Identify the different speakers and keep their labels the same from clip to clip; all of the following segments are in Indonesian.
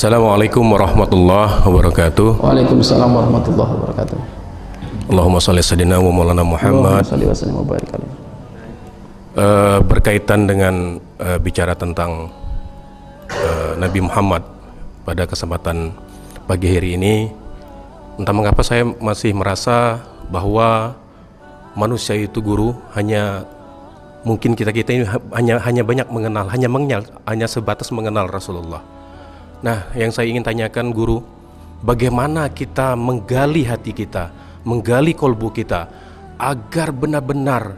Speaker 1: Assalamualaikum warahmatullahi wabarakatuh.
Speaker 2: Waalaikumsalam warahmatullahi wabarakatuh.
Speaker 1: Allahumma sholli sayyidina wa maulana Muhammad.
Speaker 2: Wa sallim wa.
Speaker 1: Eh, berkaitan dengan eh, bicara tentang eh, Nabi Muhammad pada kesempatan pagi hari ini, entah mengapa saya masih merasa bahwa manusia itu guru hanya mungkin kita kita ini ha- hanya hanya banyak mengenal, hanya mengenal, hanya sebatas mengenal Rasulullah. Nah, yang saya ingin tanyakan guru, bagaimana kita menggali hati kita, menggali kolbu kita agar benar-benar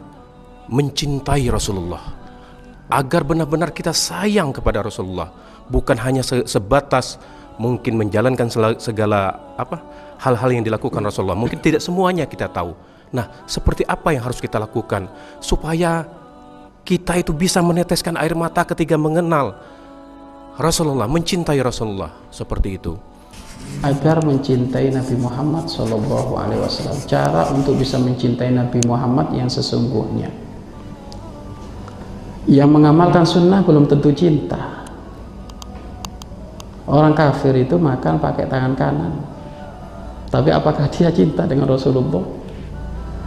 Speaker 1: mencintai Rasulullah, agar benar-benar kita sayang kepada Rasulullah, bukan hanya se- sebatas mungkin menjalankan segala apa hal-hal yang dilakukan Rasulullah. Mungkin tidak semuanya kita tahu. Nah, seperti apa yang harus kita lakukan supaya kita itu bisa meneteskan air mata ketika mengenal Rasulullah, mencintai Rasulullah seperti itu.
Speaker 2: Agar mencintai Nabi Muhammad Sallallahu Alaihi Wasallam. Cara untuk bisa mencintai Nabi Muhammad yang sesungguhnya. Yang mengamalkan sunnah belum tentu cinta. Orang kafir itu makan pakai tangan kanan. Tapi apakah dia cinta dengan Rasulullah?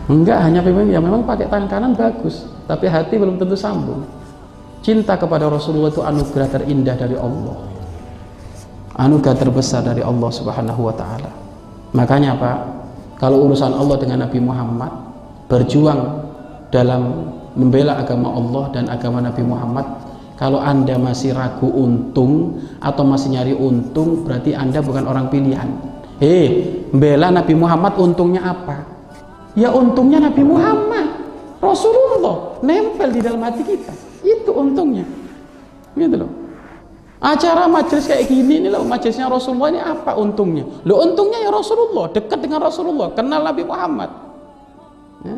Speaker 2: Enggak, hanya memang ya memang pakai tangan kanan bagus, tapi hati belum tentu sambung. Cinta kepada Rasulullah itu anugerah terindah dari Allah. Anugerah terbesar dari Allah Subhanahu wa taala. Makanya Pak, kalau urusan Allah dengan Nabi Muhammad, berjuang dalam membela agama Allah dan agama Nabi Muhammad, kalau Anda masih ragu untung atau masih nyari untung, berarti Anda bukan orang pilihan. Hei, membela Nabi Muhammad untungnya apa? Ya untungnya Nabi Muhammad, Rasulullah nempel di dalam hati kita. Itu untungnya. Gitu loh. Acara majelis kayak gini ini loh, majelisnya Rasulullah ini apa untungnya? Lo untungnya ya Rasulullah, dekat dengan Rasulullah, kenal Nabi Muhammad. Ya.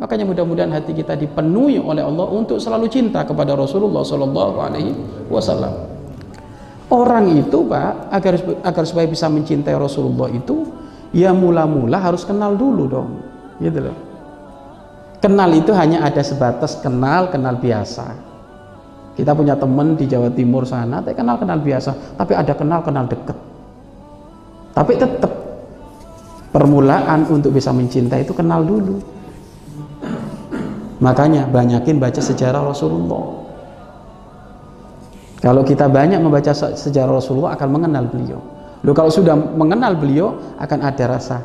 Speaker 2: Makanya mudah-mudahan hati kita dipenuhi oleh Allah untuk selalu cinta kepada Rasulullah Shallallahu Alaihi Wasallam. Orang itu pak agar agar supaya bisa mencintai Rasulullah itu ya mula-mula harus kenal dulu dong, gitu loh. Kenal itu hanya ada sebatas kenal kenal biasa. Kita punya teman di Jawa Timur sana, tapi kenal kenal biasa, tapi ada kenal kenal deket. Tapi tetap permulaan untuk bisa mencintai itu kenal dulu. Makanya banyakin baca sejarah Rasulullah. Kalau kita banyak membaca se- sejarah Rasulullah akan mengenal beliau. Loh kalau sudah mengenal beliau akan ada rasa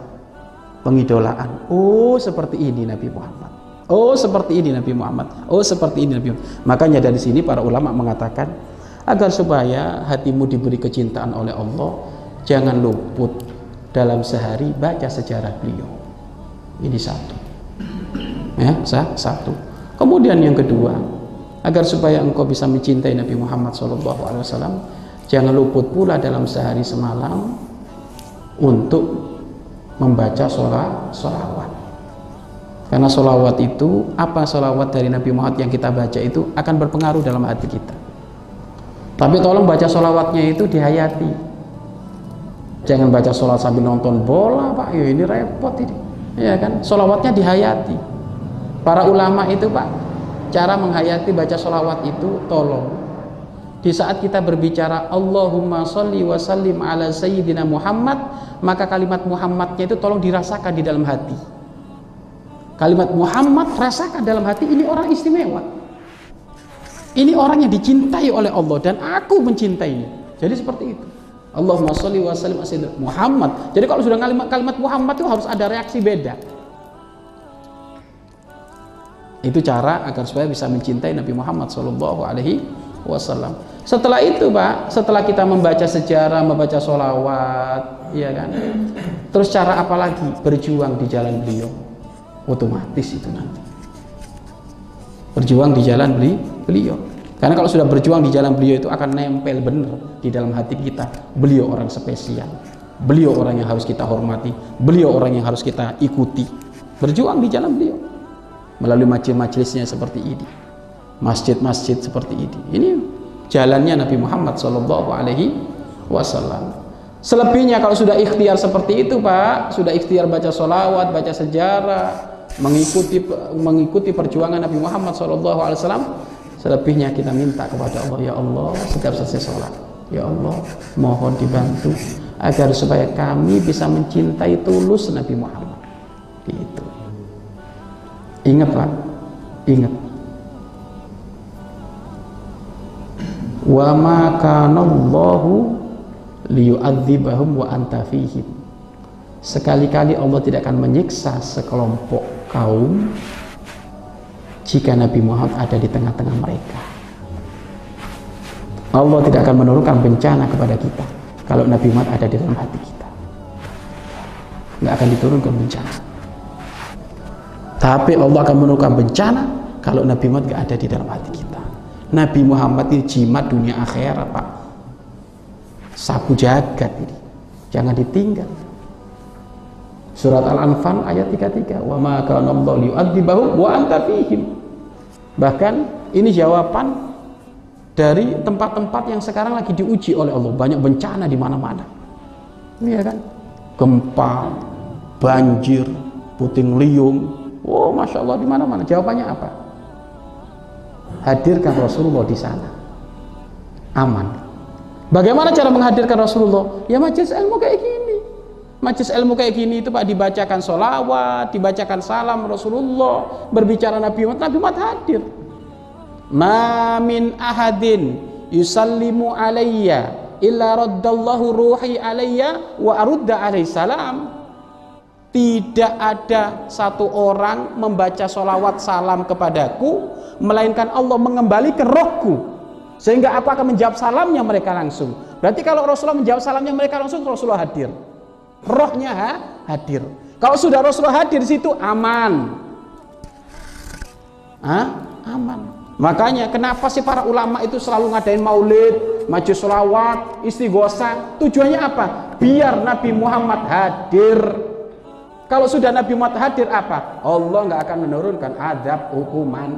Speaker 2: pengidolaan. Oh seperti ini Nabi Muhammad. Oh seperti ini Nabi Muhammad. Oh seperti ini Nabi Muhammad. Makanya dari sini para ulama mengatakan agar supaya hatimu diberi kecintaan oleh Allah, jangan luput dalam sehari baca sejarah beliau. Ini satu. Ya, sa- satu. Kemudian yang kedua, agar supaya engkau bisa mencintai Nabi Muhammad SAW, jangan luput pula dalam sehari semalam untuk membaca sholat, sholawat. Karena sholawat itu, apa sholawat dari Nabi Muhammad yang kita baca itu akan berpengaruh dalam hati kita. Tapi tolong baca sholawatnya itu dihayati. Jangan baca sholat sambil nonton bola, Pak. Ya ini repot ini. Ya kan? Sholawatnya dihayati. Para ulama itu, Pak, cara menghayati baca sholawat itu tolong. Di saat kita berbicara Allahumma sholli wa sallim ala sayyidina Muhammad, maka kalimat Muhammadnya itu tolong dirasakan di dalam hati. Kalimat Muhammad rasakan dalam hati ini orang istimewa. Ini orang yang dicintai oleh Allah dan aku mencintainya. Jadi seperti itu. Allahumma sholli wa sallim Muhammad. Jadi kalau sudah kalimat kalimat Muhammad itu harus ada reaksi beda. Itu cara agar supaya bisa mencintai Nabi Muhammad Shallallahu Alaihi Wasallam. Setelah itu, Pak, setelah kita membaca sejarah, membaca sholawat, ya kan. Terus cara apa lagi? Berjuang di jalan beliau. Otomatis itu nanti. Berjuang di jalan beli, beliau. Karena kalau sudah berjuang di jalan beliau itu akan nempel benar di dalam hati kita. Beliau orang spesial. Beliau orang yang harus kita hormati. Beliau orang yang harus kita ikuti. Berjuang di jalan beliau melalui majelis-majelisnya seperti ini masjid-masjid seperti ini ini jalannya Nabi Muhammad Shallallahu Alaihi Wasallam selebihnya kalau sudah ikhtiar seperti itu Pak sudah ikhtiar baca sholawat baca sejarah mengikuti mengikuti perjuangan Nabi Muhammad Wasallam selebihnya kita minta kepada Allah ya Allah setiap selesai sholat ya Allah mohon dibantu agar supaya kami bisa mencintai tulus Nabi Muhammad. Gitu. Ingat Pak ingat. Wa ma kana Allahu liyu'adzibahum wa anta fihim sekali-kali Allah tidak akan menyiksa sekelompok kaum jika Nabi Muhammad ada di tengah-tengah mereka. Allah tidak akan menurunkan bencana kepada kita kalau Nabi Muhammad ada di dalam hati kita. Nggak akan diturunkan bencana. Tapi Allah akan menurunkan bencana kalau Nabi Muhammad nggak ada di dalam hati kita. Nabi Muhammad ini jimat dunia akhirat Pak. Sapu jagat ini. Jangan ditinggal surat Al-Anfal ayat 33 wa ma kana Allah liyu'adzibahum wa anta fihim. Bahkan ini jawaban dari tempat-tempat yang sekarang lagi diuji oleh Allah. Banyak bencana di mana-mana. Iya kan? Gempa banjir puting liung. Oh masya Allah di mana-mana. Jawabannya apa? Hadirkan Rasulullah di sana. Aman. Bagaimana cara menghadirkan Rasulullah? Ya majelis ilmu kayak gini majelis ilmu kayak gini itu Pak dibacakan solawat dibacakan salam Rasulullah berbicara Nabi Muhammad Nabi Muhammad hadir. Ma min ahadin yusallimu alayya illa raddallahu ruhi alayya wa arudda alaihi salam. Tidak ada satu orang membaca solawat salam kepadaku melainkan Allah mengembalikan rohku sehingga apa akan menjawab salamnya mereka langsung. Berarti kalau Rasulullah menjawab salamnya mereka langsung Rasulullah hadir rohnya ha? hadir kalau sudah Rasulullah hadir di situ aman Hah? aman Makanya kenapa sih para ulama itu selalu ngadain maulid, maju selawat, istighosa? Tujuannya apa? Biar Nabi Muhammad hadir. Kalau sudah Nabi Muhammad hadir apa? Allah nggak akan menurunkan adab hukuman.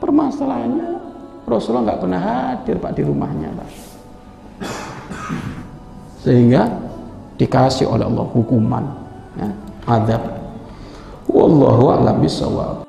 Speaker 2: Permasalahannya Rasulullah nggak pernah hadir pak di rumahnya pak. Sehingga dikasih oleh Allah hukuman, ya, adab. Wallahu a'lam bishawab.